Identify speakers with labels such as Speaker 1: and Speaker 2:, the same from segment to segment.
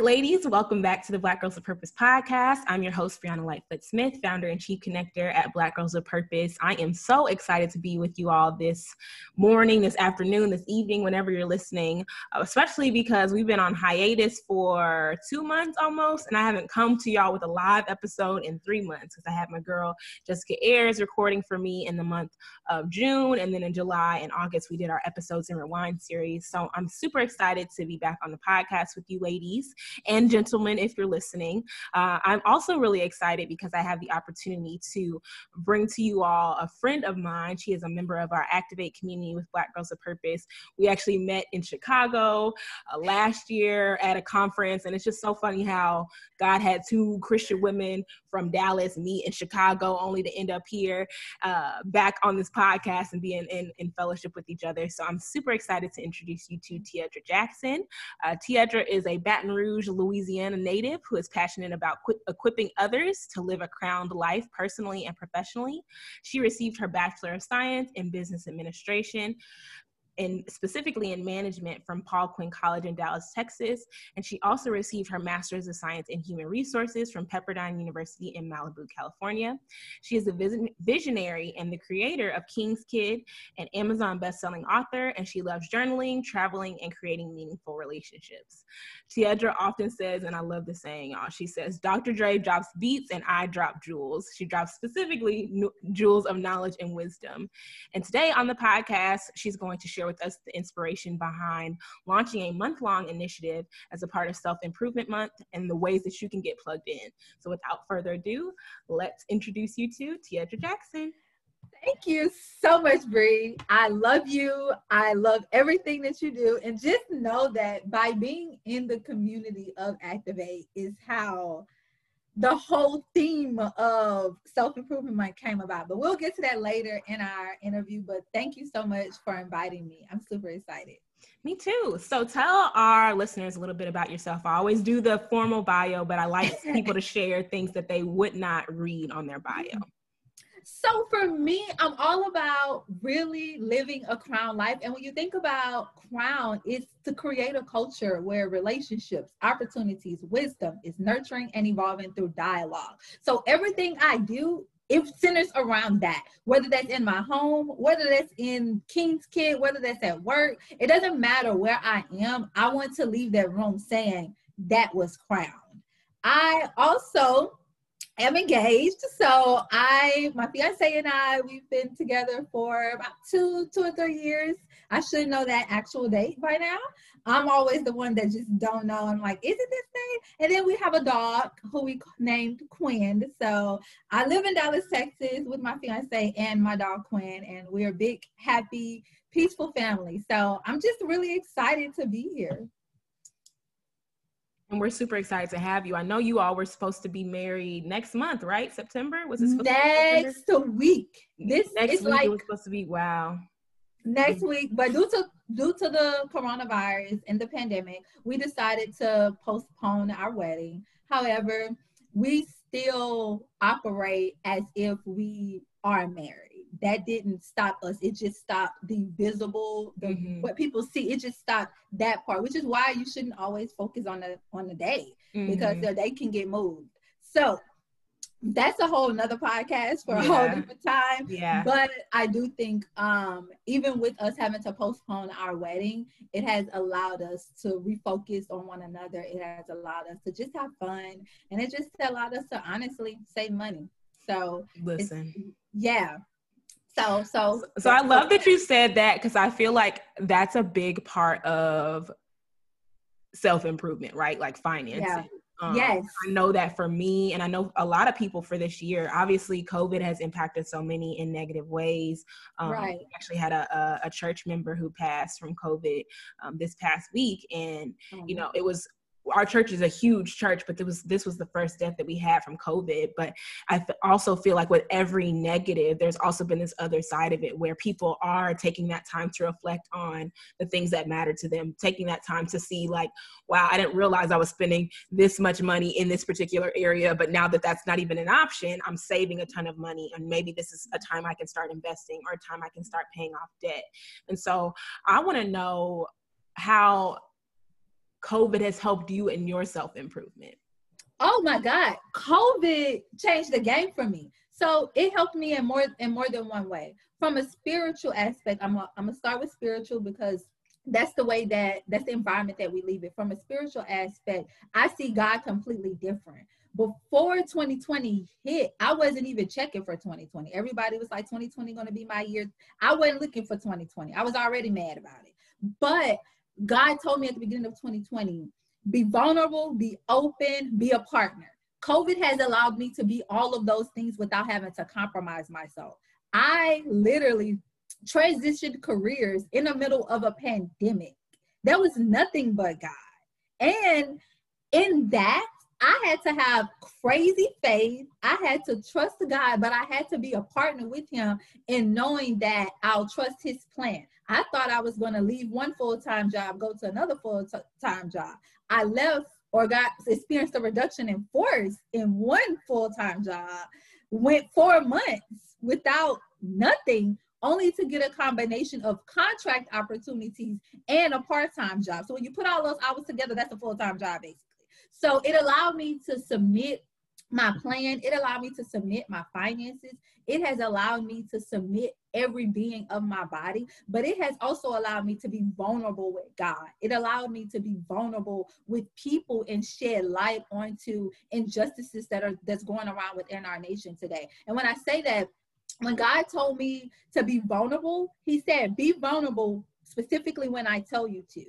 Speaker 1: ladies, welcome back to the Black Girls of Purpose podcast. I'm your host, Brianna Lightfoot Smith, founder and chief connector at Black Girls of Purpose. I am so excited to be with you all this morning, this afternoon, this evening, whenever you're listening, especially because we've been on hiatus for two months almost, and I haven't come to y'all with a live episode in three months because I had my girl Jessica Ayers recording for me in the month of June, and then in July and August, we did our episodes in Rewind series. So I'm super excited to be back on the podcast with you ladies and gentlemen, if you're listening. Uh, I'm also really excited because I have the opportunity to bring to you all a friend of mine. She is a member of our Activate community with Black Girls of Purpose. We actually met in Chicago uh, last year at a conference, and it's just so funny how God had two Christian women from Dallas meet in Chicago, only to end up here uh, back on this podcast and be in, in, in, fellowship with each other. So I'm super excited to introduce you to Tiedra Jackson. Uh, Tiedra is a Baton Rouge, Louisiana native who is passionate about qu- equipping others to live a crowned life personally and professionally. She received her Bachelor of Science in Business Administration in specifically in management from Paul Quinn College in Dallas, Texas. And she also received her Master's of Science in Human Resources from Pepperdine University in Malibu, California. She is a visionary and the creator of King's Kid, an Amazon bestselling author, and she loves journaling, traveling, and creating meaningful relationships. Tiedra often says, and I love the saying, y'all, she says, Dr. Dre drops beats and I drop jewels. She drops specifically jewels of knowledge and wisdom. And today on the podcast, she's going to share share with us the inspiration behind launching a month long initiative as a part of Self Improvement Month and the ways that you can get plugged in. So, without further ado, let's introduce you to Tiedra Jackson.
Speaker 2: Thank you so much, Bree. I love you. I love everything that you do. And just know that by being in the community of Activate is how the whole theme of self-improvement month came about but we'll get to that later in our interview but thank you so much for inviting me. I'm super excited.
Speaker 1: Me too. So tell our listeners a little bit about yourself. I always do the formal bio but i like people to share things that they would not read on their bio
Speaker 2: so for me, I'm all about really living a crown life. And when you think about crown, it's to create a culture where relationships, opportunities, wisdom is nurturing and evolving through dialogue. So everything I do it centers around that whether that's in my home whether that's in king's kid whether that's at work it doesn't matter where i am i want to leave that room saying that was crowned i also am engaged. So I, my fiance and I, we've been together for about two, two or three years. I should know that actual date by now. I'm always the one that just don't know. I'm like, is it this day? And then we have a dog who we named Quinn. So I live in Dallas, Texas with my fiance and my dog Quinn, and we're a big, happy, peaceful family. So I'm just really excited to be here.
Speaker 1: And we're super excited to have you. I know you all were supposed to be married next month, right? September?
Speaker 2: Was it next week? This
Speaker 1: next week like, it was supposed to be wow.
Speaker 2: Next week, but due to due to the coronavirus and the pandemic, we decided to postpone our wedding. However, we still operate as if we are married that didn't stop us. It just stopped the visible, the mm-hmm. what people see. It just stopped that part, which is why you shouldn't always focus on the on the day mm-hmm. because the day can get moved. So that's a whole nother podcast for a yeah. whole different time.
Speaker 1: Yeah.
Speaker 2: But I do think um even with us having to postpone our wedding, it has allowed us to refocus on one another. It has allowed us to just have fun and it just allowed us to honestly save money. So
Speaker 1: listen.
Speaker 2: Yeah. So, so,
Speaker 1: so I love that you said that because I feel like that's a big part of self improvement, right? Like financing. Yeah.
Speaker 2: Um, yes.
Speaker 1: I know that for me, and I know a lot of people for this year, obviously, COVID has impacted so many in negative ways.
Speaker 2: Um, right.
Speaker 1: actually had a, a, a, church member who passed from COVID um, this past week. And, mm-hmm. you know, it was our church is a huge church, but this was this was the first death that we had from COVID. But I th- also feel like with every negative, there's also been this other side of it where people are taking that time to reflect on the things that matter to them, taking that time to see like, wow, I didn't realize I was spending this much money in this particular area, but now that that's not even an option, I'm saving a ton of money, and maybe this is a time I can start investing or a time I can start paying off debt. And so I want to know how COVID has helped you in your self improvement?
Speaker 2: Oh my God, COVID changed the game for me. So it helped me in more in more than one way. From a spiritual aspect, I'm a, I'm gonna start with spiritual because that's the way that that's the environment that we leave it. From a spiritual aspect, I see God completely different. Before 2020 hit, I wasn't even checking for 2020. Everybody was like 2020 going to be my year. I wasn't looking for 2020. I was already mad about it. But God told me at the beginning of 2020, be vulnerable, be open, be a partner. COVID has allowed me to be all of those things without having to compromise myself. I literally transitioned careers in the middle of a pandemic. There was nothing but God. And in that, I had to have crazy faith. I had to trust God, but I had to be a partner with Him in knowing that I'll trust His plan. I thought I was going to leave one full time job, go to another full time job. I left or got experienced a reduction in force in one full time job, went four months without nothing only to get a combination of contract opportunities and a part-time job. So when you put all those hours together, that's a full-time job basically. So it allowed me to submit my plan. It allowed me to submit my finances. It has allowed me to submit every being of my body, but it has also allowed me to be vulnerable with God. It allowed me to be vulnerable with people and shed light onto injustices that are that's going around within our nation today. And when I say that, when God told me to be vulnerable, He said, be vulnerable specifically when I tell you to.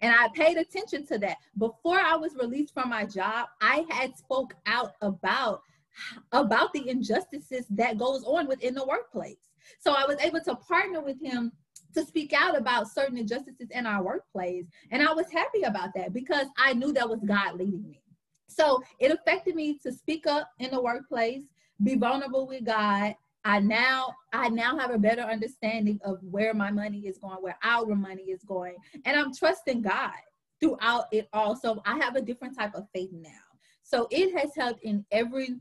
Speaker 2: And I paid attention to that. Before I was released from my job, I had spoke out about about the injustices that goes on within the workplace. So I was able to partner with him to speak out about certain injustices in our workplace. And I was happy about that because I knew that was God leading me. So it affected me to speak up in the workplace, be vulnerable with God, I now I now have a better understanding of where my money is going, where our money is going, and I'm trusting God throughout it all. So I have a different type of faith now. So it has helped in every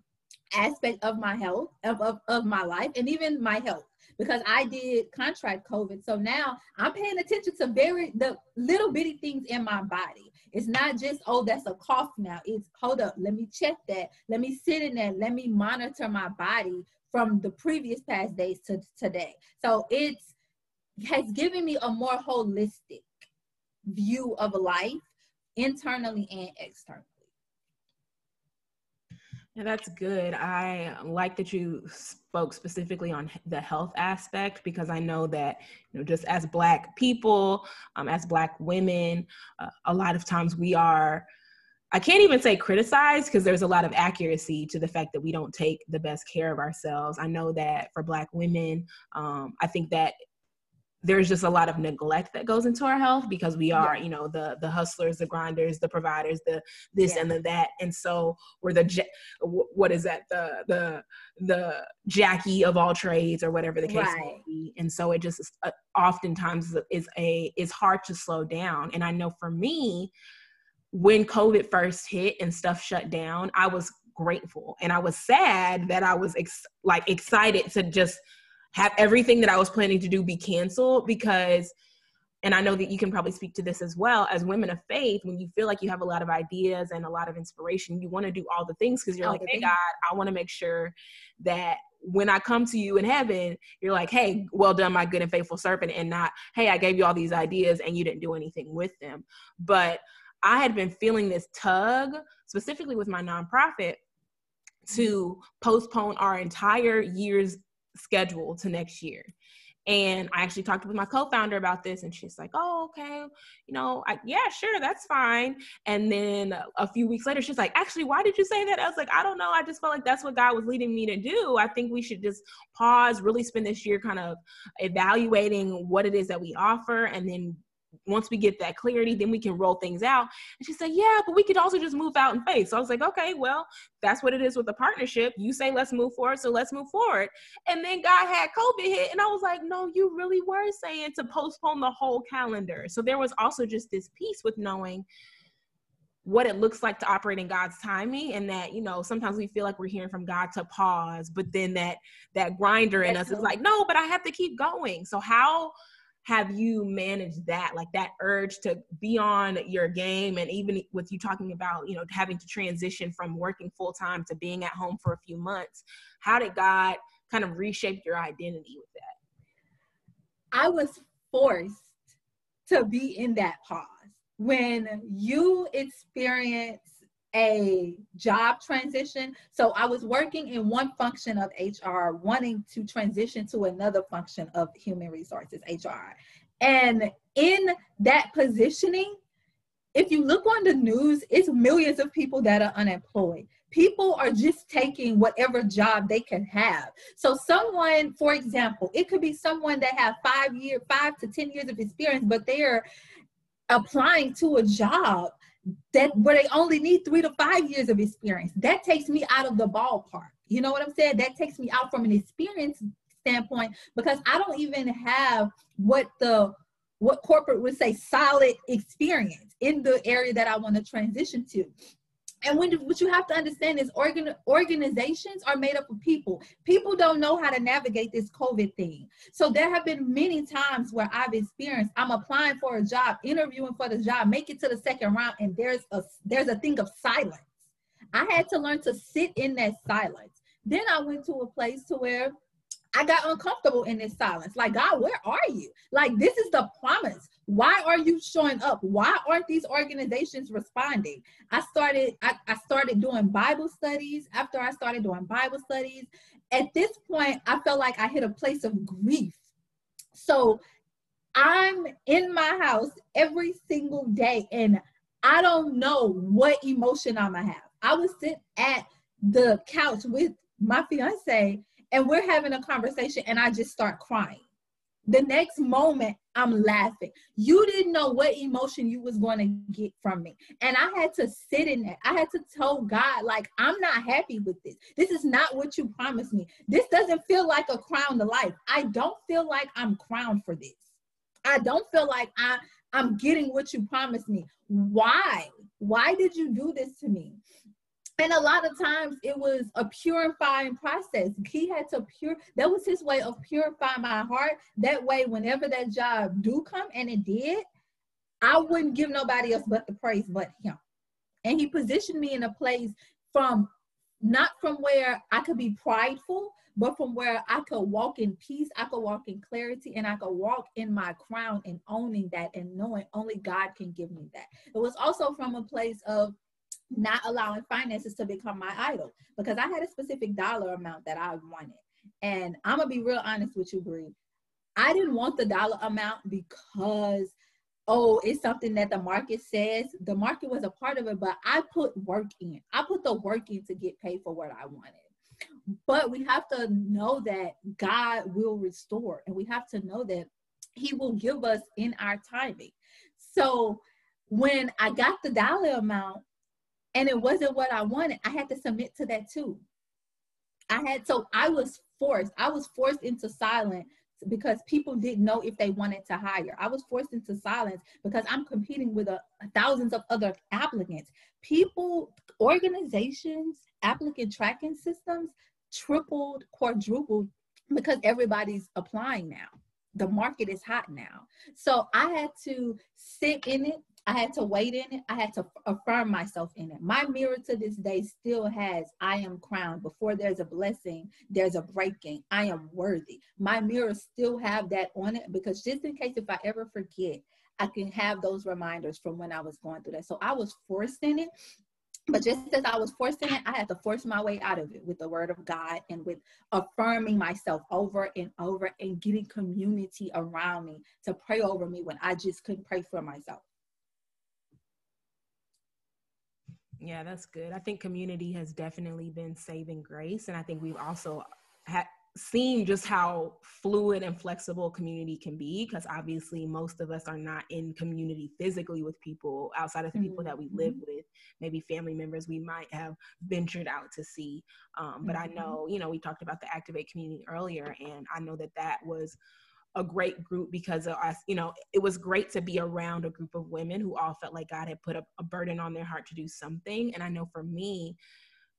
Speaker 2: aspect of my health, of, of, of my life, and even my health because I did contract COVID. So now I'm paying attention to very the little bitty things in my body. It's not just, oh, that's a cough now. It's hold up, let me check that. Let me sit in that. Let me monitor my body from the previous past days to today. So it's has given me a more holistic view of life internally and externally.
Speaker 1: Yeah, that's good. I like that you spoke specifically on the health aspect because I know that, you know, just as Black people, um, as Black women, uh, a lot of times we are I can't even say criticize because there's a lot of accuracy to the fact that we don't take the best care of ourselves. I know that for Black women, um, I think that there's just a lot of neglect that goes into our health because we are, yeah. you know, the the hustlers, the grinders, the providers, the this yeah. and the that, and so we're the what is that the the the Jackie of all trades or whatever the case right. may be, and so it just uh, oftentimes is a is hard to slow down. And I know for me, when COVID first hit and stuff shut down, I was grateful and I was sad that I was ex- like excited to just have everything that I was planning to do be canceled because and I know that you can probably speak to this as well as women of faith when you feel like you have a lot of ideas and a lot of inspiration you want to do all the things because you're all like hey God I want to make sure that when I come to you in heaven, you're like, hey, well done, my good and faithful servant, and not, hey, I gave you all these ideas and you didn't do anything with them. But I had been feeling this tug, specifically with my nonprofit, to postpone our entire year's schedule to next year. And I actually talked with my co-founder about this, and she's like, "Oh, okay, you know, I, yeah, sure, that's fine." And then a few weeks later, she's like, "Actually, why did you say that?" I was like, "I don't know. I just felt like that's what God was leading me to do. I think we should just pause, really spend this year kind of evaluating what it is that we offer, and then once we get that clarity, then we can roll things out. And she said, Yeah, but we could also just move out in faith. So I was like, Okay, well, that's what it is with a partnership. You say, Let's move forward. So let's move forward. And then God had COVID hit. And I was like, No, you really were saying to postpone the whole calendar. So there was also just this piece with knowing what it looks like to operate in God's timing and that you know sometimes we feel like we're hearing from God to pause but then that that grinder in us is like no but I have to keep going so how have you managed that like that urge to be on your game and even with you talking about you know having to transition from working full time to being at home for a few months how did god kind of reshape your identity with that?
Speaker 2: I was forced to be in that pause. When you experience a job transition. So I was working in one function of HR, wanting to transition to another function of human resources, HR. And in that positioning, if you look on the news, it's millions of people that are unemployed. People are just taking whatever job they can have. So someone, for example, it could be someone that have five year, five to 10 years of experience, but they're applying to a job that where they only need three to five years of experience. That takes me out of the ballpark. You know what I'm saying? That takes me out from an experience standpoint because I don't even have what the what corporate would say solid experience in the area that I want to transition to. And when what you have to understand is organ, organizations are made up of people. People don't know how to navigate this COVID thing. So there have been many times where I've experienced I'm applying for a job, interviewing for the job, make it to the second round, and there's a there's a thing of silence. I had to learn to sit in that silence. Then I went to a place to where I got uncomfortable in this silence. Like, God, where are you? Like, this is the promise. Why are you showing up? Why aren't these organizations responding? I started, I, I started doing Bible studies. After I started doing Bible studies, at this point, I felt like I hit a place of grief. So I'm in my house every single day and I don't know what emotion I'm gonna have. I would sit at the couch with my fiance and we're having a conversation and I just start crying. The next moment I'm laughing. You didn't know what emotion you was going to get from me. And I had to sit in that. I had to tell God like I'm not happy with this. This is not what you promised me. This doesn't feel like a crown to life. I don't feel like I'm crowned for this. I don't feel like I I'm getting what you promised me. Why? Why did you do this to me? And a lot of times it was a purifying process. He had to pure that was his way of purifying my heart. That way whenever that job do come and it did i wouldn't give nobody else but the praise but him. And he positioned me in a place from not from where i could be prideful but from where I could walk in peace, I could walk in clarity, and I could walk in my crown and owning that and knowing only God can give me that. It was also from a place of not allowing finances to become my idol because I had a specific dollar amount that I wanted. And I'm gonna be real honest with you, Bree. I didn't want the dollar amount because oh, it's something that the market says. The market was a part of it, but I put work in. I put the work in to get paid for what I wanted. But we have to know that God will restore, and we have to know that He will give us in our timing. So when I got the dollar amount, and it wasn't what I wanted, I had to submit to that too. I had so I was forced. I was forced into silence because people didn't know if they wanted to hire. I was forced into silence because I'm competing with a, a thousands of other applicants. People, organizations, applicant tracking systems tripled, quadrupled because everybody's applying now. The market is hot now. So I had to sit in it I had to wait in it. I had to affirm myself in it. My mirror to this day still has I am crowned. Before there's a blessing, there's a breaking. I am worthy. My mirror still have that on it because just in case if I ever forget, I can have those reminders from when I was going through that. So I was forced in it. But just as I was forced in it, I had to force my way out of it with the word of God and with affirming myself over and over and getting community around me to pray over me when I just couldn't pray for myself.
Speaker 1: Yeah, that's good. I think community has definitely been saving grace. And I think we've also had seen just how fluid and flexible community can be because obviously most of us are not in community physically with people outside of the mm-hmm. people that we live mm-hmm. with maybe family members we might have ventured out to see um, but mm-hmm. i know you know we talked about the activate community earlier and i know that that was a great group because of us, you know, it was great to be around a group of women who all felt like God had put a, a burden on their heart to do something. And I know for me,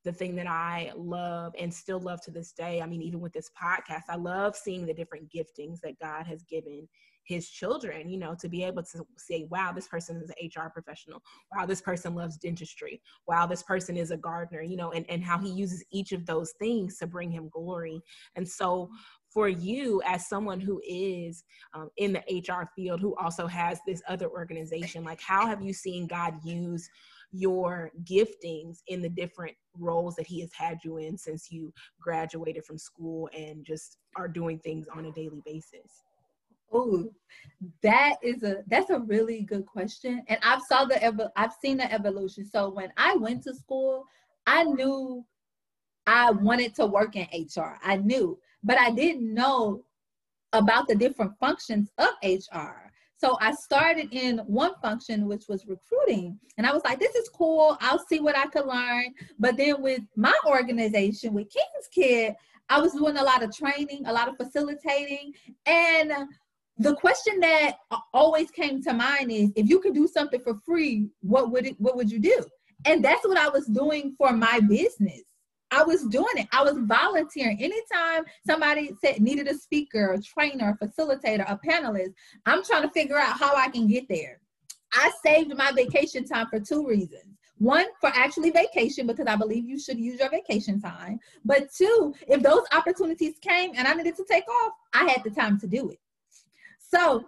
Speaker 1: the thing that I love and still love to this day, I mean, even with this podcast, I love seeing the different giftings that God has given his children, you know, to be able to say, wow, this person is an HR professional. Wow, this person loves dentistry. Wow, this person is a gardener, you know, and, and how he uses each of those things to bring him glory. And so for you as someone who is um, in the HR field, who also has this other organization, like how have you seen God use your giftings in the different roles that he has had you in since you graduated from school and just are doing things on a daily basis?
Speaker 2: Oh, that is a that's a really good question, and I've saw the ever I've seen the evolution. So when I went to school, I knew I wanted to work in HR. I knew, but I didn't know about the different functions of HR. So I started in one function, which was recruiting. And I was like, this is cool. I'll see what I could learn. But then with my organization, with King's Kid, I was doing a lot of training, a lot of facilitating. And the question that always came to mind is if you could do something for free, what would it what would you do? And that's what I was doing for my business. I was doing it. I was volunteering. Anytime somebody said needed a speaker, a trainer, a facilitator, a panelist, I'm trying to figure out how I can get there. I saved my vacation time for two reasons. One, for actually vacation, because I believe you should use your vacation time. But two, if those opportunities came and I needed to take off, I had the time to do it. So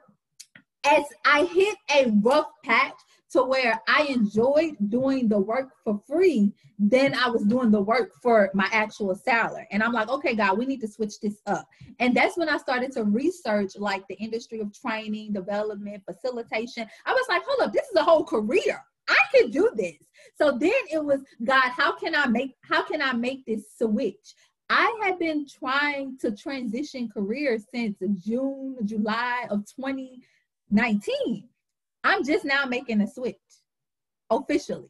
Speaker 2: as I hit a rough patch, to where I enjoyed doing the work for free, then I was doing the work for my actual salary. And I'm like, okay, God, we need to switch this up. And that's when I started to research like the industry of training, development, facilitation. I was like, hold up, this is a whole career. I could do this. So then it was, God, how can I make how can I make this switch? I had been trying to transition careers since June, July of 2019. I'm just now making a switch officially.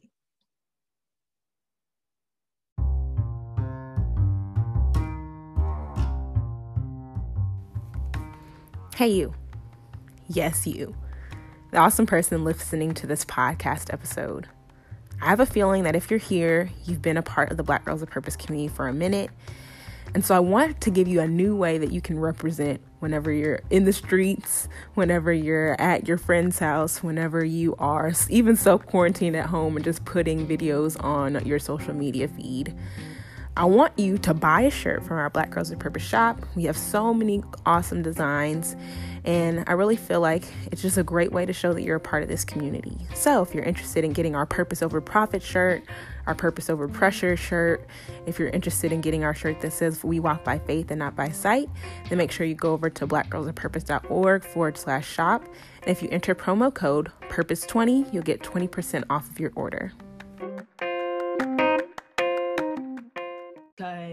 Speaker 1: Hey, you. Yes, you. The awesome person listening to this podcast episode. I have a feeling that if you're here, you've been a part of the Black Girls of Purpose community for a minute and so I want to give you a new way that you can represent whenever you're in the streets, whenever you're at your friend's house, whenever you are even self quarantined at home and just putting videos on your social media feed. I want you to buy a shirt from our Black Girls with Purpose shop. We have so many awesome designs, and I really feel like it's just a great way to show that you're a part of this community. So, if you're interested in getting our Purpose Over Profit shirt, our Purpose Over Pressure shirt, if you're interested in getting our shirt that says We Walk by Faith and Not by Sight, then make sure you go over to blackgirlsofpurpose.org forward slash shop. And if you enter promo code Purpose20, you'll get 20% off of your order.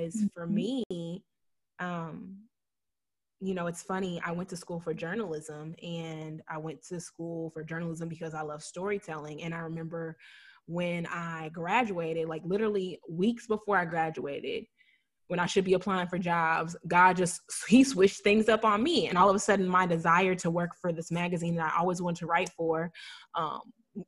Speaker 1: Because for mm-hmm. me, um, you know, it's funny. I went to school for journalism and I went to school for journalism because I love storytelling. And I remember when I graduated, like literally weeks before I graduated, when I should be applying for jobs, God just, He switched things up on me. And all of a sudden, my desire to work for this magazine that I always wanted to write for um,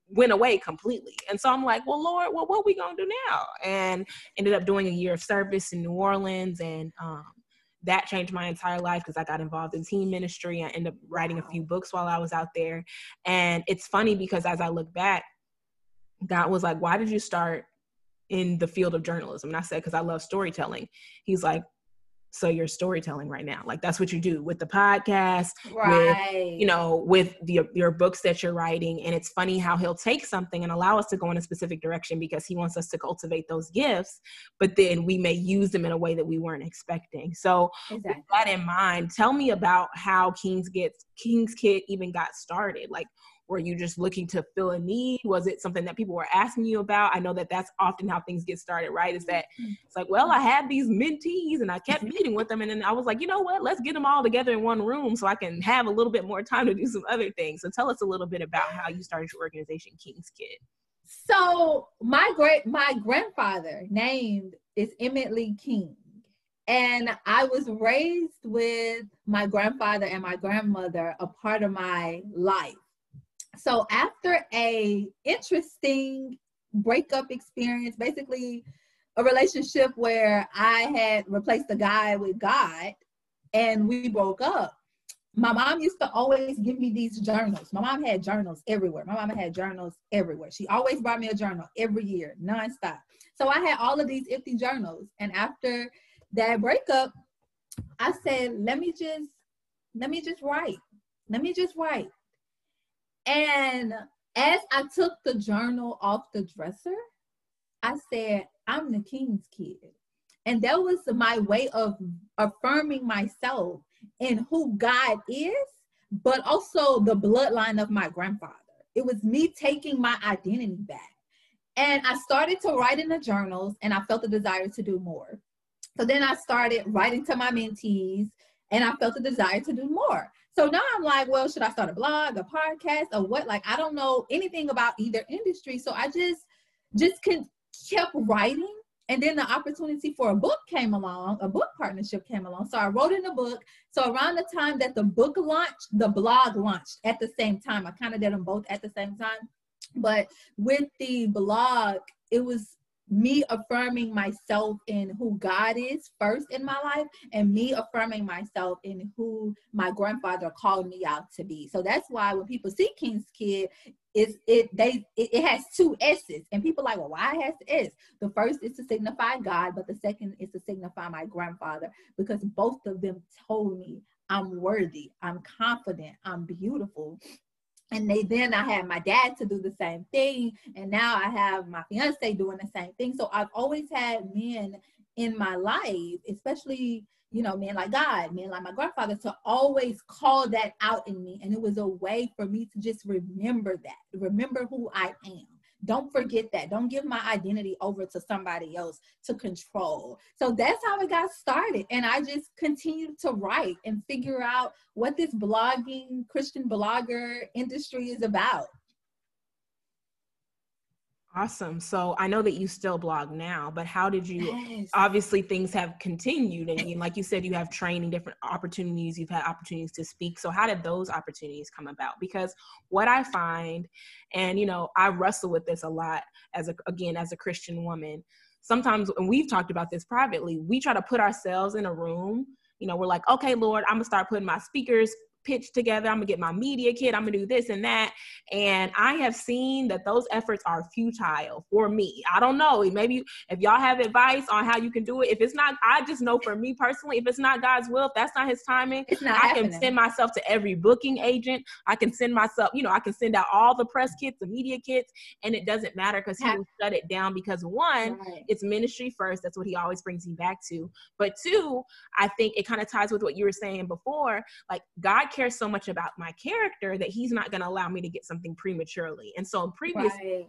Speaker 1: went away completely. And so I'm like, well, Lord, well, what are we gonna do now? And ended up doing a year of service in New Orleans, and um, that changed my entire life because I got involved in teen ministry. I ended up writing a few books while I was out there. And it's funny because as I look back, God was like, why did you start in the field of journalism? And I said, because I love storytelling. He's like, so you're storytelling right now like that's what you do with the podcast right with, you know with the, your books that you're writing and it's funny how he'll take something and allow us to go in a specific direction because he wants us to cultivate those gifts but then we may use them in a way that we weren't expecting. So exactly. with that in mind tell me about how kings gets king's kid even got started. Like were you just looking to fill a need? Was it something that people were asking you about? I know that that's often how things get started, right? Is that mm-hmm. it's like, well, I had these mentees and I kept meeting with them. And then I was like, you know what? Let's get them all together in one room so I can have a little bit more time to do some other things. So tell us a little bit about how you started your organization, King's Kid.
Speaker 2: So my great my grandfather named is Emmett Lee King. And I was raised with my grandfather and my grandmother a part of my life so after a interesting breakup experience, basically a relationship where I had replaced the guy with God and we broke up. my mom used to always give me these journals. My mom had journals everywhere. My mom had journals everywhere. She always brought me a journal every year, nonstop. So I had all of these empty journals. And after that breakup, I said, let me just, let me just write. Let me just write. And as I took the journal off the dresser, I said, I'm the king's kid. And that was my way of affirming myself in who God is, but also the bloodline of my grandfather. It was me taking my identity back. And I started to write in the journals and I felt the desire to do more. So then I started writing to my mentees and I felt the desire to do more. So now I'm like, well, should I start a blog, a podcast, or what? Like, I don't know anything about either industry. So I just just can, kept writing and then the opportunity for a book came along, a book partnership came along. So I wrote in the book. So around the time that the book launched, the blog launched at the same time. I kind of did them both at the same time. But with the blog, it was me affirming myself in who God is first in my life and me affirming myself in who my grandfather called me out to be. So that's why when people see King's Kid, it's it they it, it has two S's and people like, well, why it has the S? The first is to signify God, but the second is to signify my grandfather because both of them told me I'm worthy, I'm confident, I'm beautiful, and they then I had my dad to do the same thing, and now I have my fiance doing the same thing. So I've always had men in my life, especially you know, men like God, men like my grandfather, to always call that out in me, and it was a way for me to just remember that, remember who I am. Don't forget that. Don't give my identity over to somebody else to control. So that's how it got started. And I just continued to write and figure out what this blogging, Christian blogger industry is about.
Speaker 1: Awesome. So I know that you still blog now, but how did you? Yes. Obviously, things have continued, and like you said, you have training, different opportunities. You've had opportunities to speak. So how did those opportunities come about? Because what I find, and you know, I wrestle with this a lot as a again as a Christian woman. Sometimes, and we've talked about this privately, we try to put ourselves in a room you know, we're like, okay, Lord, I'm gonna start putting my speakers pitch together. I'm gonna get my media kit. I'm gonna do this and that. And I have seen that those efforts are futile for me. I don't know. Maybe if y'all have advice on how you can do it. If it's not, I just know for me personally, if it's not God's will, if that's not His timing,
Speaker 2: it's not
Speaker 1: I
Speaker 2: happening.
Speaker 1: can send myself to every booking agent. I can send myself, you know, I can send out all the press kits, the media kits, and it doesn't matter because He will shut it down. Because one, right. it's ministry first. That's what He always brings me back to. But two, I think it kind of ties with what you were saying before. Like God cares so much about my character that he's not going to allow me to get something prematurely. And so in previous right.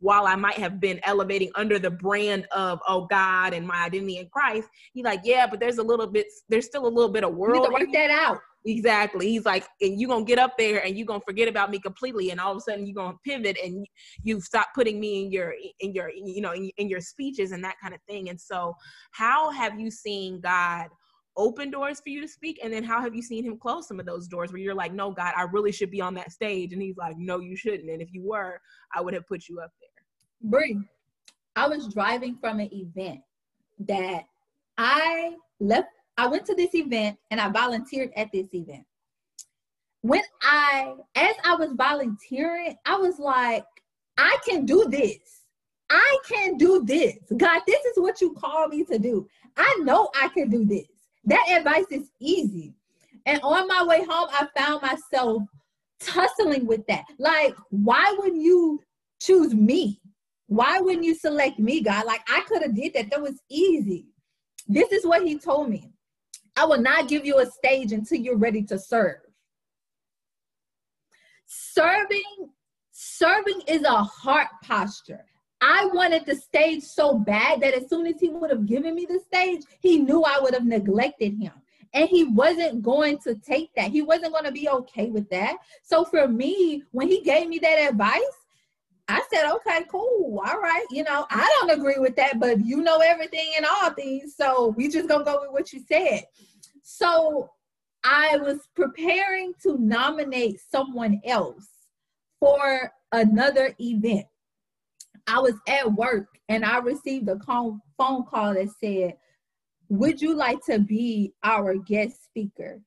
Speaker 1: while I might have been elevating under the brand of oh God and my identity in Christ, he's like, yeah, but there's a little bit, there's still a little bit of world.
Speaker 2: You to work that out.
Speaker 1: Exactly. He's like, and you're gonna get up there and you're gonna forget about me completely, and all of a sudden you're gonna pivot and you stop putting me in your in your you know in, in your speeches and that kind of thing. And so, how have you seen God? Open doors for you to speak? And then how have you seen him close some of those doors where you're like, no, God, I really should be on that stage? And he's like, no, you shouldn't. And if you were, I would have put you up there.
Speaker 2: Bree, I was driving from an event that I left. I went to this event and I volunteered at this event. When I, as I was volunteering, I was like, I can do this. I can do this. God, this is what you call me to do. I know I can do this. That advice is easy. And on my way home, I found myself tussling with that. Like, why wouldn't you choose me? Why wouldn't you select me, God? Like, I could have did that. That was easy. This is what he told me. I will not give you a stage until you're ready to serve. Serving, serving is a heart posture. I wanted the stage so bad that as soon as he would have given me the stage, he knew I would have neglected him. And he wasn't going to take that. He wasn't going to be okay with that. So for me, when he gave me that advice, I said, okay, cool. All right. You know, I don't agree with that, but you know everything and all things. So we just going to go with what you said. So I was preparing to nominate someone else for another event. I was at work and I received a call, phone call that said, Would you like to be our guest speaker?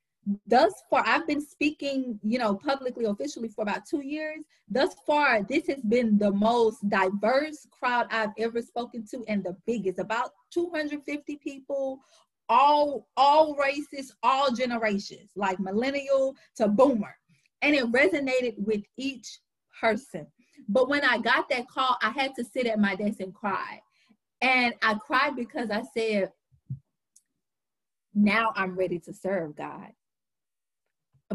Speaker 2: thus far i've been speaking you know publicly officially for about two years. Thus far this has been the most diverse crowd i've ever spoken to and the biggest about 250 people all all races all generations like millennial to boomer. And it resonated with each person but when i got that call i had to sit at my desk and cry. And i cried because i said now i'm ready to serve god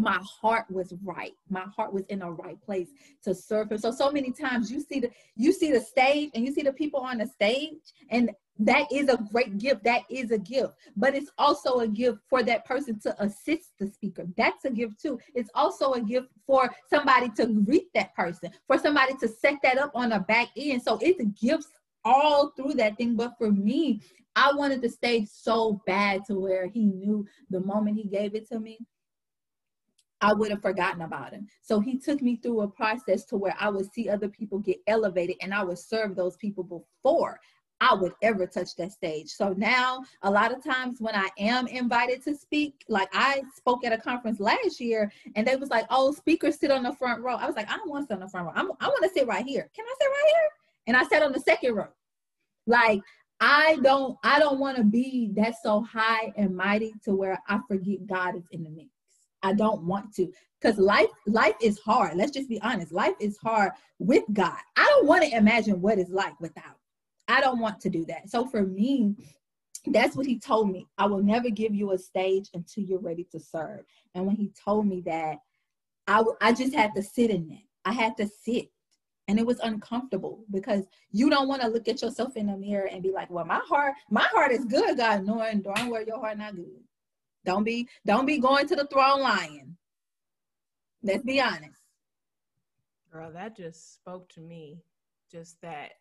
Speaker 2: my heart was right. My heart was in a right place to serve him. So so many times you see the you see the stage and you see the people on the stage and that is a great gift. That is a gift. But it's also a gift for that person to assist the speaker. That's a gift too. It's also a gift for somebody to greet that person for somebody to set that up on the back end. So it's gifts all through that thing. But for me i wanted the stage so bad to where he knew the moment he gave it to me I would have forgotten about him. So he took me through a process to where I would see other people get elevated and I would serve those people before I would ever touch that stage. So now, a lot of times when I am invited to speak, like I spoke at a conference last year and they was like, oh, speakers sit on the front row. I was like, I don't want to sit on the front row. I'm, I want to sit right here. Can I sit right here? And I sat on the second row. Like, I don't, I don't want to be that so high and mighty to where I forget God is in the mix. I don't want to because life life is hard. Let's just be honest. Life is hard with God. I don't want to imagine what it's like without. I don't want to do that. So for me, that's what he told me. I will never give you a stage until you're ready to serve. And when he told me that, I, w- I just had to sit in it. I had to sit. And it was uncomfortable because you don't want to look at yourself in the mirror and be like, well, my heart, my heart is good, God, knowing darn where your heart not good. Don't be don't be going to the throne lying. Let's be honest.
Speaker 1: Girl, that just spoke to me. Just that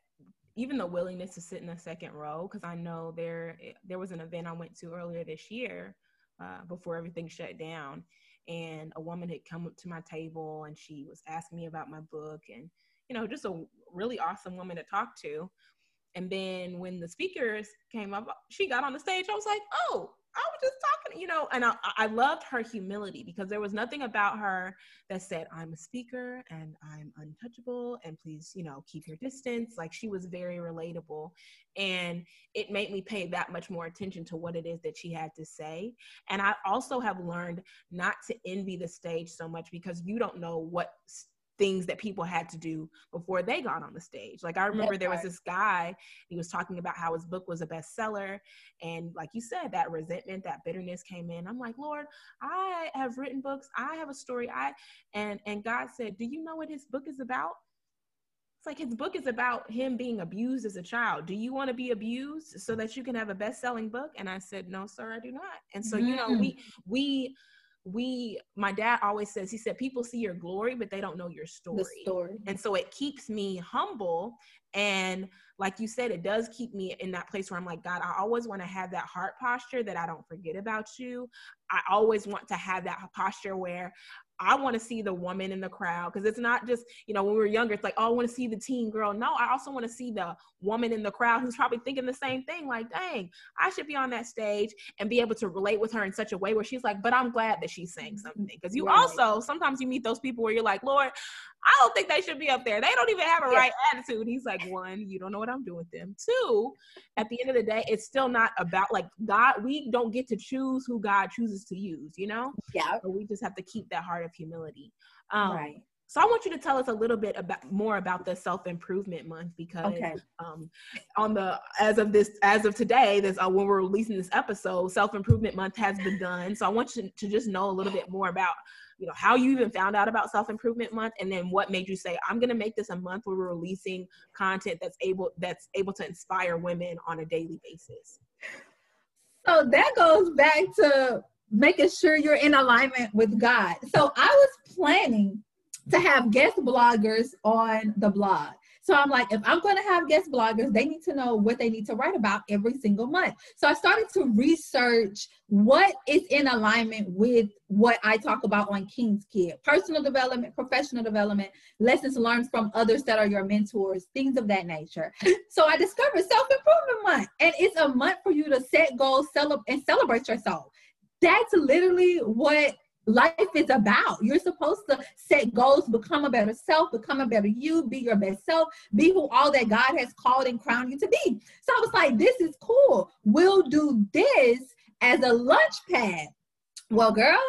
Speaker 1: even the willingness to sit in the second row, because I know there there was an event I went to earlier this year uh, before everything shut down, and a woman had come up to my table and she was asking me about my book, and you know, just a really awesome woman to talk to. And then when the speakers came up, she got on the stage. I was like, "Oh, just talking, you know, and I, I loved her humility because there was nothing about her that said, I'm a speaker and I'm untouchable and please, you know, keep your distance. Like she was very relatable. And it made me pay that much more attention to what it is that she had to say. And I also have learned not to envy the stage so much because you don't know what things that people had to do before they got on the stage. Like I remember there was this guy, he was talking about how his book was a bestseller. And like you said, that resentment, that bitterness came in. I'm like, Lord, I have written books. I have a story. I and and God said, Do you know what his book is about? It's like his book is about him being abused as a child. Do you want to be abused so that you can have a best-selling book? And I said, No, sir, I do not. And so, mm. you know, we mm. we we my dad always says he said people see your glory but they don't know your story.
Speaker 2: The story.
Speaker 1: And so it keeps me humble and like you said it does keep me in that place where I'm like God I always want to have that heart posture that I don't forget about you. I always want to have that posture where I want to see the woman in the crowd because it's not just, you know, when we were younger, it's like, oh, I want to see the teen girl. No, I also want to see the woman in the crowd who's probably thinking the same thing. Like, dang, I should be on that stage and be able to relate with her in such a way where she's like, but I'm glad that she's saying something. Because you right. also, sometimes you meet those people where you're like, Lord, I don't think they should be up there. They don't even have a right attitude. He's like, one, you don't know what I'm doing with them. Two, at the end of the day, it's still not about like God. We don't get to choose who God chooses to use, you know?
Speaker 2: Yeah.
Speaker 1: So we just have to keep that heart of humility. Um,
Speaker 2: right.
Speaker 1: So I want you to tell us a little bit about more about the self improvement month because
Speaker 2: okay.
Speaker 1: um, on the as of this as of today, this uh, when we're releasing this episode, self improvement month has begun. So I want you to just know a little bit more about you know how you even found out about self improvement month and then what made you say i'm going to make this a month where we're releasing content that's able that's able to inspire women on a daily basis.
Speaker 2: So that goes back to making sure you're in alignment with god. So i was planning to have guest bloggers on the blog so I'm like, if I'm going to have guest bloggers, they need to know what they need to write about every single month. So I started to research what is in alignment with what I talk about on King's Kid personal development, professional development, lessons learned from others that are your mentors, things of that nature. So I discovered Self Improvement Month, and it's a month for you to set goals cele- and celebrate yourself. That's literally what life is about. You're supposed to set goals, become a better self, become a better you, be your best self, be who all that God has called and crowned you to be. So I was like, this is cool. We'll do this as a lunch pad. Well, girl,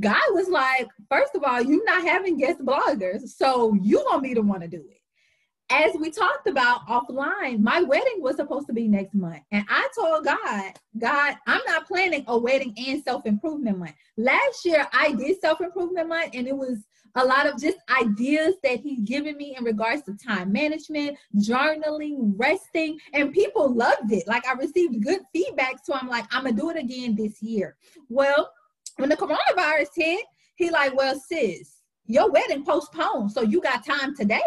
Speaker 2: God was like, first of all, you're not having guest bloggers, so you gonna be the one to do it as we talked about offline, my wedding was supposed to be next month. And I told God, God, I'm not planning a wedding and self improvement month. Last year, I did self improvement month, and it was a lot of just ideas that He's given me in regards to time management, journaling, resting, and people loved it. Like I received good feedback. So I'm like, I'm going to do it again this year. Well, when the coronavirus hit, he like, well, sis, your wedding postponed. So you got time today.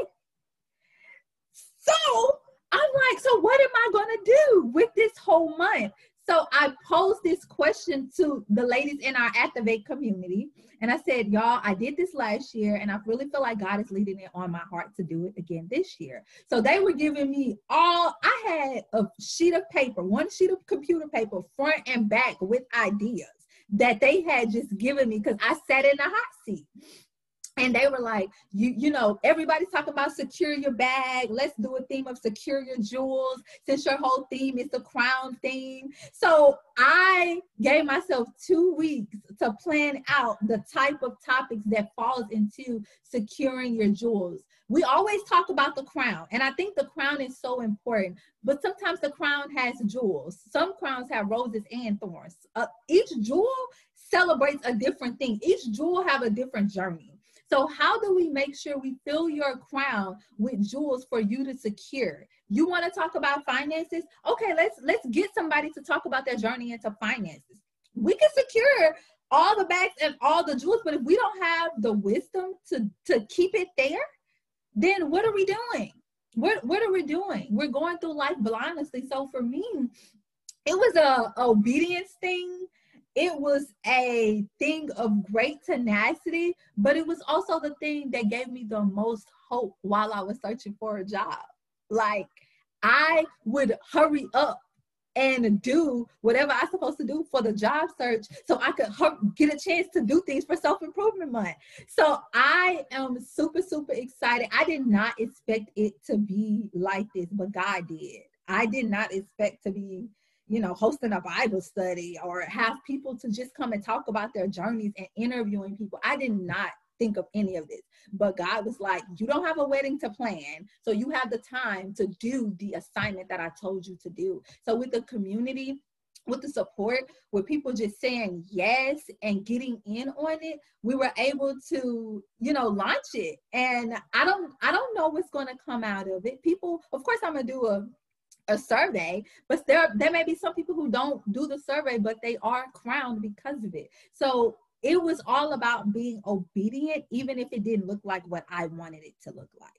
Speaker 2: So I'm like, so what am I going to do with this whole month? So I posed this question to the ladies in our Activate community. And I said, y'all, I did this last year and I really feel like God is leading it on my heart to do it again this year. So they were giving me all, I had a sheet of paper, one sheet of computer paper, front and back with ideas that they had just given me because I sat in a hot seat and they were like you you know everybody's talking about secure your bag. Let's do a theme of secure your jewels since your whole theme is the crown theme. So i gave myself two weeks to plan out the type of topics that falls into securing your jewels. We always talk about the crown and i think the crown is so important but sometimes the crown has jewels. Some crowns have roses and thorns. Uh, each jewel celebrates a different thing. Each jewel have a different journey so how do we make sure we fill your crown with jewels for you to secure? You want to talk about finances? Okay, let's let's get somebody to talk about their journey into finances. We can secure all the bags and all the jewels, but if we don't have the wisdom to to keep it there, then what are we doing? What what are we doing? We're going through life blindly. So for me, it was a obedience thing it was a thing of great tenacity, but it was also the thing that gave me the most hope while I was searching for a job. Like I would hurry up and do whatever I'm supposed to do for the job search so I could get a chance to do things for self improvement month. So I am super, super excited. I did not expect it to be like this, but God did. I did not expect to be you know, hosting a Bible study or have people to just come and talk about their journeys and interviewing people. I did not think of any of this. But God was like, You don't have a wedding to plan. So you have the time to do the assignment that I told you to do. So with the community, with the support, with people just saying yes and getting in on it, we were able to, you know, launch it. And I don't I don't know what's gonna come out of it. People, of course, I'm gonna do a a survey, but there there may be some people who don't do the survey, but they are crowned because of it. So it was all about being obedient, even if it didn't look like what I wanted it to look like.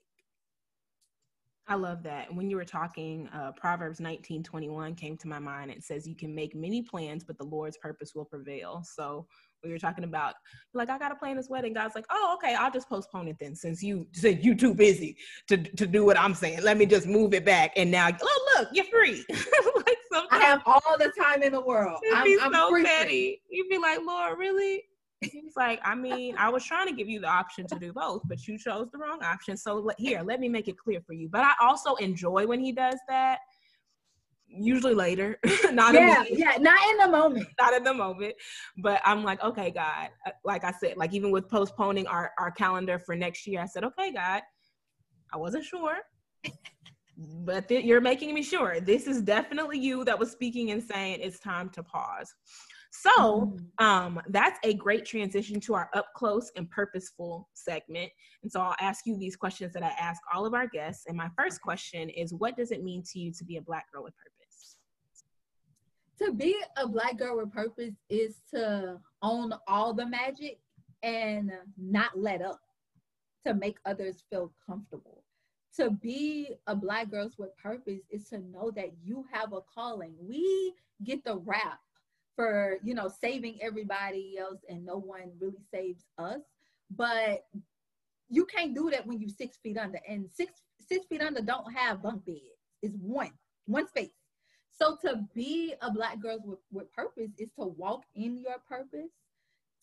Speaker 1: I love that. When you were talking, uh, Proverbs 19 21 came to my mind. It says, You can make many plans, but the Lord's purpose will prevail. So we were talking about like I gotta plan this wedding. God's like, oh, okay, I'll just postpone it then since you said you too busy to to do what I'm saying. Let me just move it back. And now, oh look, you're free.
Speaker 2: like I have all the time in the world.
Speaker 1: It'd I'm, be I'm so free petty. You'd be like, Lord, really? He's like, I mean, I was trying to give you the option to do both, but you chose the wrong option. So here, let me make it clear for you. But I also enjoy when he does that usually later
Speaker 2: not yeah yeah not in the moment.
Speaker 1: Not in the moment. But i'm like okay god. Uh, like i said like even with postponing our our calendar for next year i said okay god. I wasn't sure. But th- you're making me sure. This is definitely you that was speaking and saying it's time to pause so mm-hmm. um, that's a great transition to our up close and purposeful segment. And so I'll ask you these questions that I ask all of our guests. And my first question is What does it mean to you to be a Black girl with purpose?
Speaker 2: To be a Black girl with purpose is to own all the magic and not let up, to make others feel comfortable. To be a Black girl with purpose is to know that you have a calling. We get the rap for you know saving everybody else and no one really saves us but you can't do that when you're six feet under and six six feet under don't have bunk beds it's one one space so to be a black girl with, with purpose is to walk in your purpose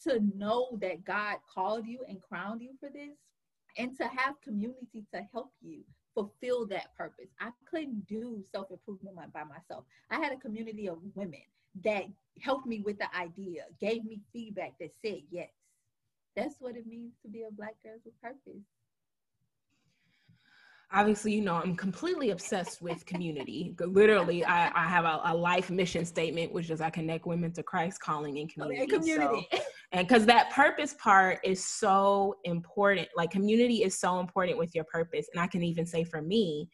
Speaker 2: to know that God called you and crowned you for this and to have community to help you fulfill that purpose. I couldn't do self improvement by myself. I had a community of women that helped me with the idea, gave me feedback that said yes. That's what it means to be a Black girl with purpose.
Speaker 1: Obviously you know i'm completely obsessed with community. Literally i, I have a, a, life mission statement which is i connect women to christ calling in community,
Speaker 2: okay, community.
Speaker 1: So, and because that purpose part is so important. Like community is so important with your purpose. And i can even say for me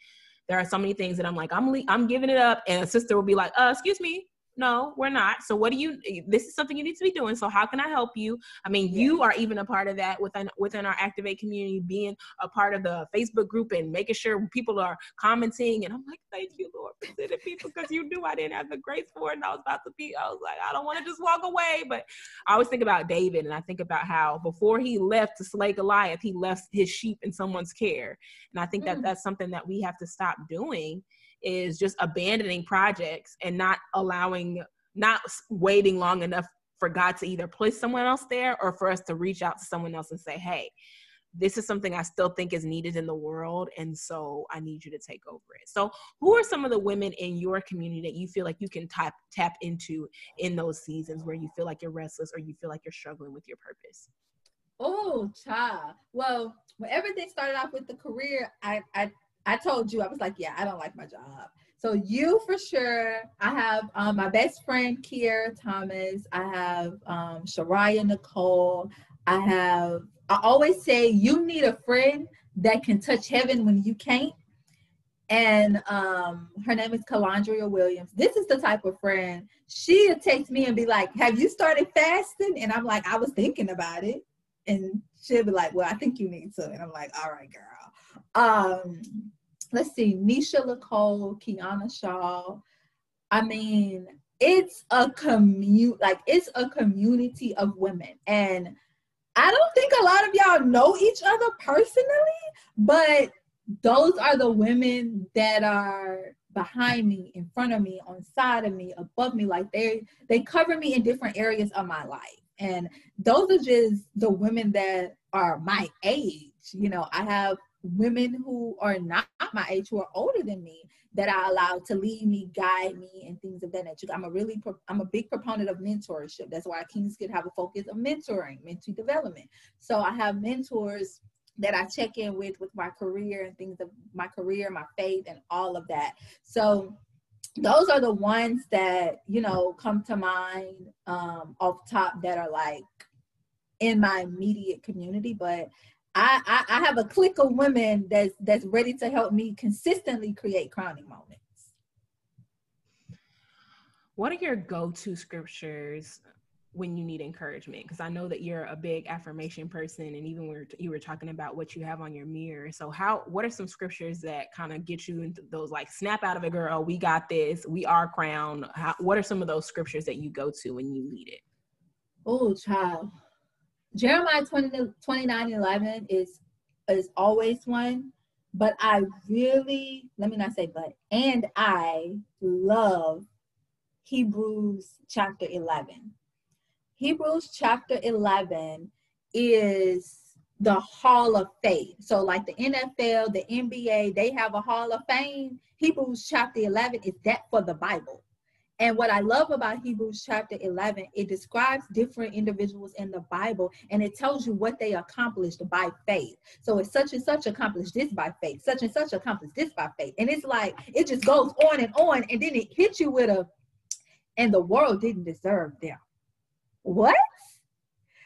Speaker 1: there are so many things that i'm like i'm le- i'm giving it up. And a sister will be like uh excuse me no we're not so what do you this is something you need to be doing so how can i help you i mean yeah. you are even a part of that within within our activate community being a part of the facebook group and making sure people are commenting and i'm like thank you lord for sending people because you knew i didn't have the grace for it and i was about to be i was like i don't want to just walk away but i always think about david and i think about how before he left to slay goliath he left his sheep in someone's care and i think mm. that that's something that we have to stop doing is just abandoning projects and not allowing, not waiting long enough for God to either place someone else there or for us to reach out to someone else and say, hey, this is something I still think is needed in the world. And so I need you to take over it. So, who are some of the women in your community that you feel like you can tap, tap into in those seasons where you feel like you're restless or you feel like you're struggling with your purpose?
Speaker 2: Oh, child. Well, when everything started off with the career, I, I I told you, I was like, yeah, I don't like my job. So you for sure. I have um, my best friend Kiera Thomas. I have um, Shariah Nicole. I have. I always say you need a friend that can touch heaven when you can't. And um, her name is Calandria Williams. This is the type of friend she'll text me and be like, "Have you started fasting?" And I'm like, "I was thinking about it." And she'll be like, "Well, I think you need to." And I'm like, "All right, girl." Um, let's see, Nisha Nicole, Kiana Shaw. I mean, it's a commute, like it's a community of women. And I don't think a lot of y'all know each other personally, but those are the women that are behind me, in front of me, on side of me, above me. Like they they cover me in different areas of my life. And those are just the women that are my age. You know, I have women who are not my age, who are older than me, that I allow to lead me, guide me, and things of that nature. I'm a really, I'm a big proponent of mentorship. That's why King's Kid have a focus of mentoring, mentee development. So I have mentors that I check in with with my career and things of my career, my faith, and all of that. So those are the ones that you know come to mind um, off top that are like in my immediate community. But I, I, I have a clique of women that's that's ready to help me consistently create crowning moments.
Speaker 1: What are your go-to scriptures when you need encouragement? Because I know that you're a big affirmation person, and even when you were talking about what you have on your mirror. So, how? What are some scriptures that kind of get you into those like snap out of it, girl? We got this. We are crowned. How, what are some of those scriptures that you go to when you need it?
Speaker 2: Oh, child. Jeremiah 20, 29 11 is is always one, but I really, let me not say but, and I love Hebrews chapter 11. Hebrews chapter 11 is the hall of fame. So, like the NFL, the NBA, they have a hall of fame. Hebrews chapter 11 is that for the Bible. And what I love about Hebrews chapter 11, it describes different individuals in the Bible and it tells you what they accomplished by faith. So it's such and such accomplished this by faith, such and such accomplished this by faith. And it's like, it just goes on and on. And then it hits you with a, and the world didn't deserve them. What?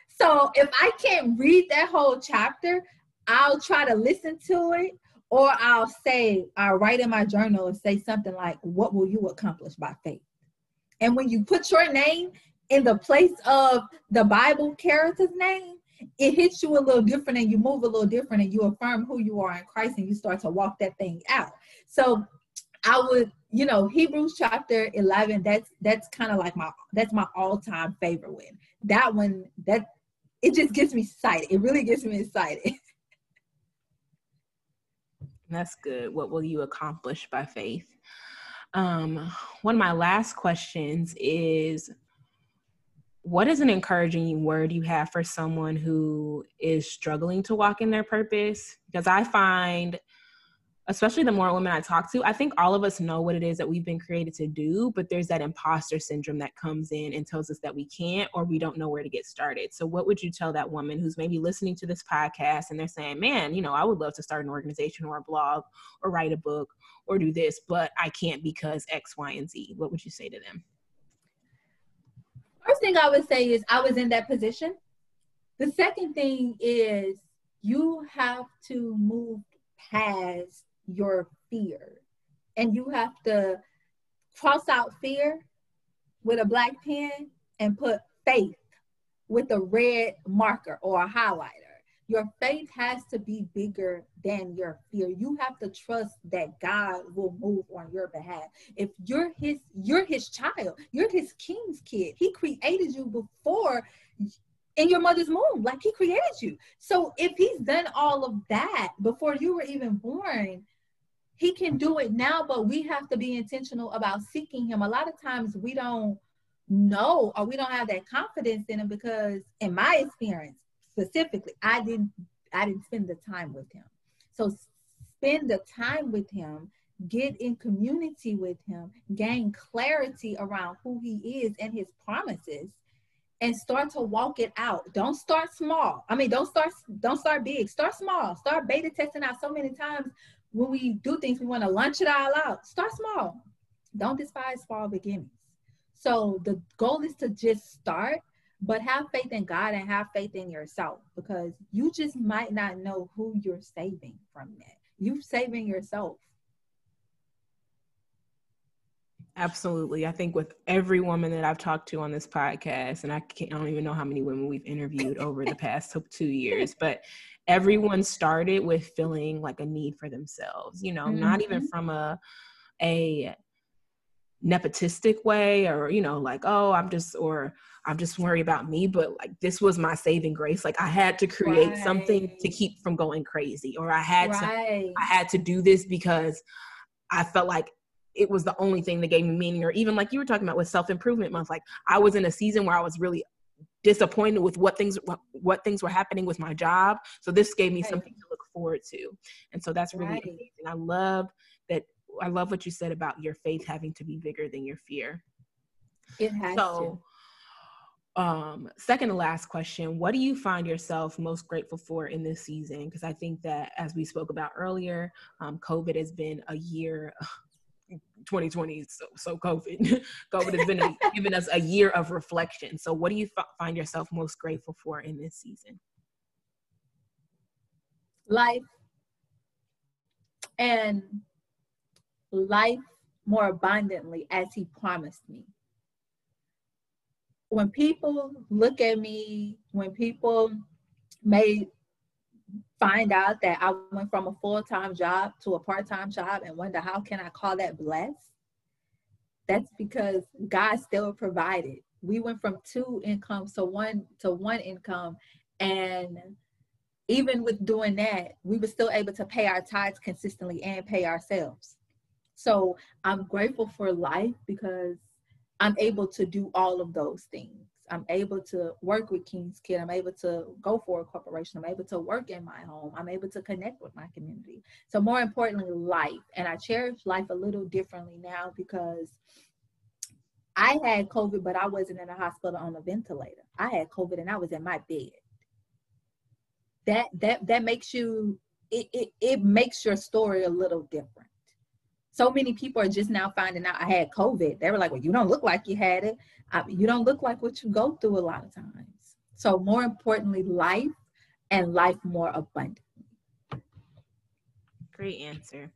Speaker 2: So if I can't read that whole chapter, I'll try to listen to it or I'll say, I'll write in my journal and say something like, What will you accomplish by faith? And when you put your name in the place of the Bible character's name, it hits you a little different and you move a little different and you affirm who you are in Christ and you start to walk that thing out. So I would, you know, Hebrews chapter 11, that's that's kind of like my that's my all-time favorite one. That one that it just gets me excited. It really gets me excited.
Speaker 1: That's good. What will you accomplish by faith? Um, one of my last questions is what is an encouraging word you have for someone who is struggling to walk in their purpose? Because I find especially the more women I talk to, I think all of us know what it is that we've been created to do, but there's that imposter syndrome that comes in and tells us that we can't or we don't know where to get started. So, what would you tell that woman who's maybe listening to this podcast and they're saying, man, you know, I would love to start an organization or a blog or write a book or do this, but I can't because X, Y, and Z? What would you say to them?
Speaker 2: First thing I would say is I was in that position. The second thing is you have to move past your fear. And you have to cross out fear with a black pen and put faith with a red marker or a highlighter. Your faith has to be bigger than your fear. You have to trust that God will move on your behalf. If you're his you're his child, you're his king's kid. He created you before in your mother's womb, like he created you. So if he's done all of that before you were even born, he can do it now, but we have to be intentional about seeking him. A lot of times we don't know or we don't have that confidence in him because in my experience specifically, I didn't I didn't spend the time with him. So spend the time with him, get in community with him, gain clarity around who he is and his promises and start to walk it out. Don't start small. I mean, don't start don't start big. Start small. Start beta testing out so many times when we do things, we want to lunch it all out. Start small. Don't despise small beginnings. So the goal is to just start, but have faith in God and have faith in yourself because you just might not know who you're saving from that. You're saving yourself.
Speaker 1: Absolutely. I think with every woman that I've talked to on this podcast, and I, I don't even know how many women we've interviewed over the past two years, but everyone started with feeling like a need for themselves, you know, mm-hmm. not even mm-hmm. from a, a nepotistic way or, you know, like, oh, I'm just, or I'm just worried about me, but like this was my saving grace. Like I had to create right. something to keep from going crazy, or I had right. to, I had to do this because I felt like it was the only thing that gave me meaning or even like you were talking about with self-improvement month like i was in a season where i was really disappointed with what things what things were happening with my job so this gave me right. something to look forward to and so that's really right. amazing i love that i love what you said about your faith having to be bigger than your fear
Speaker 2: it has so,
Speaker 1: to. um second to last question what do you find yourself most grateful for in this season because i think that as we spoke about earlier um, covid has been a year 2020 so, so covid covid has been a, given us a year of reflection. So what do you f- find yourself most grateful for in this season?
Speaker 2: Life. And life more abundantly as he promised me. When people look at me when people may find out that I went from a full time job to a part time job and wonder how can I call that blessed? That's because God still provided. We went from two incomes to one to one income, and even with doing that, we were still able to pay our tithes consistently and pay ourselves. So I'm grateful for life because I'm able to do all of those things. I'm able to work with King's Kid. I'm able to go for a corporation. I'm able to work in my home. I'm able to connect with my community. So more importantly, life. And I cherish life a little differently now because I had COVID, but I wasn't in a hospital on a ventilator. I had COVID and I was in my bed. That that that makes you it, it, it makes your story a little different so many people are just now finding out I had COVID. They were like, well, you don't look like you had it. I, you don't look like what you go through a lot of times. So more importantly, life and life more abundantly.
Speaker 1: Great answer.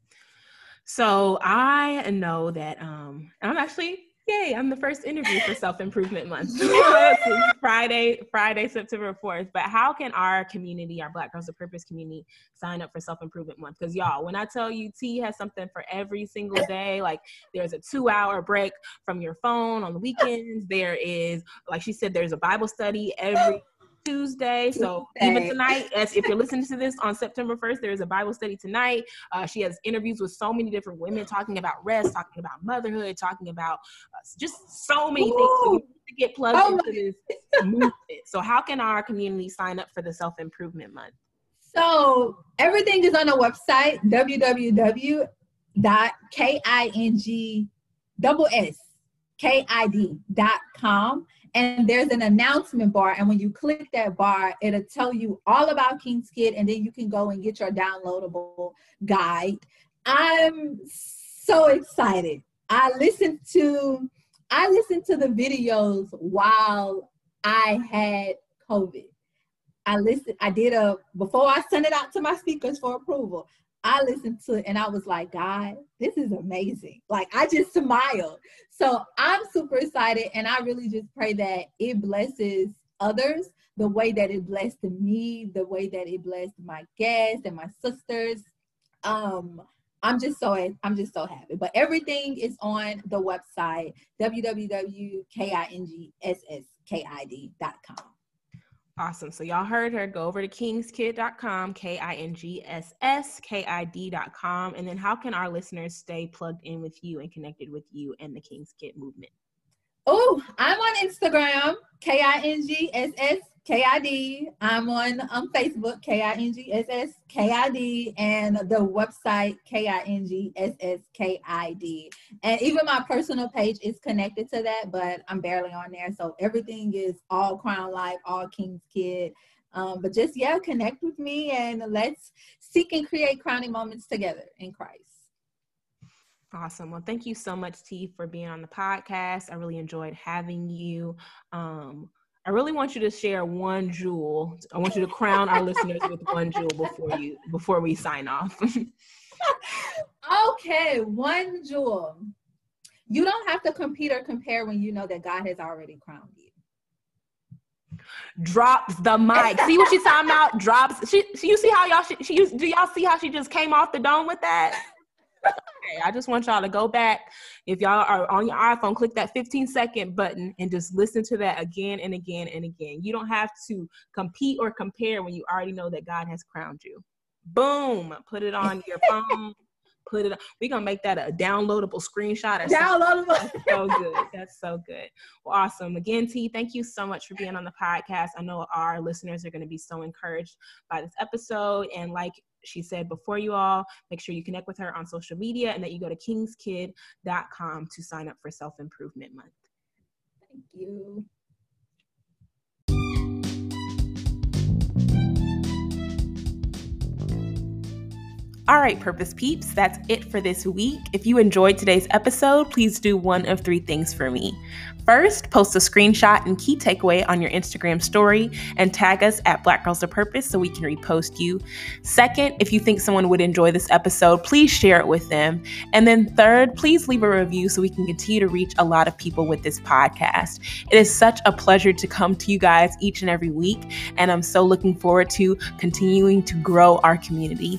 Speaker 1: So I know that um, I'm actually Yay, I'm the first interview for Self Improvement Month. Friday, Friday, September 4th. But how can our community, our Black Girls of Purpose community, sign up for Self Improvement Month? Because y'all, when I tell you T has something for every single day, like there's a two hour break from your phone on the weekends. There is, like she said, there's a Bible study every Tuesday. So Tuesday. even tonight, as if you're listening to this on September 1st, there is a Bible study tonight. Uh, she has interviews with so many different women talking about rest, talking about motherhood, talking about uh, just so many Ooh. things. So to get plugged oh into this movement. So, how can our community sign up for the Self Improvement Month?
Speaker 2: So, everything is on the website www.king and there's an announcement bar and when you click that bar it'll tell you all about king's kid and then you can go and get your downloadable guide. I'm so excited. I listened to i listened to the videos while i had covid. I listened i did a before i sent it out to my speakers for approval I listened to it and I was like, God, this is amazing. Like I just smiled. So I'm super excited and I really just pray that it blesses others the way that it blessed me, the way that it blessed my guests and my sisters. Um, I'm just so I'm just so happy. But everything is on the website www.kingskid.com.
Speaker 1: Awesome. So y'all heard her. Go over to kingskid.com, K-I-N-G-S-S-K-I-D.com. And then how can our listeners stay plugged in with you and connected with you and the King's Kid movement?
Speaker 2: Oh, I'm on Instagram, K-I-N-G-S-S KID. I'm on um, Facebook, K-I-N-G-S-S-K-I-D, and the website, K-I-N-G-S-S-K-I-D. And even my personal page is connected to that, but I'm barely on there. So everything is all Crown Life, all King's Kid. Um, but just, yeah, connect with me and let's seek and create crowning moments together in Christ.
Speaker 1: Awesome. Well, thank you so much, T, for being on the podcast. I really enjoyed having you. Um, I really want you to share one jewel. I want you to crown our listeners with one jewel before you before we sign off.
Speaker 2: okay, one jewel. You don't have to compete or compare when you know that God has already crowned you.
Speaker 1: Drops the mic. see what she's talking about? Drops. She, she you see how y'all she, she do y'all see how she just came off the dome with that? Okay, I just want y'all to go back. If y'all are on your iPhone, click that 15 second button and just listen to that again and again and again. You don't have to compete or compare when you already know that God has crowned you. Boom, put it on your phone. Put it. We're gonna make that a downloadable screenshot.
Speaker 2: Or downloadable.
Speaker 1: That's so good. That's so good. Well, awesome. Again, T, thank you so much for being on the podcast. I know our listeners are going to be so encouraged by this episode. And like she said before you all, make sure you connect with her on social media and that you go to kingskid.com to sign up for Self Improvement Month.
Speaker 2: Thank you.
Speaker 1: All right, Purpose Peeps, that's it for this week. If you enjoyed today's episode, please do one of three things for me. First, post a screenshot and key takeaway on your Instagram story and tag us at Black Girls of Purpose so we can repost you. Second, if you think someone would enjoy this episode, please share it with them. And then third, please leave a review so we can continue to reach a lot of people with this podcast. It is such a pleasure to come to you guys each and every week, and I'm so looking forward to continuing to grow our community.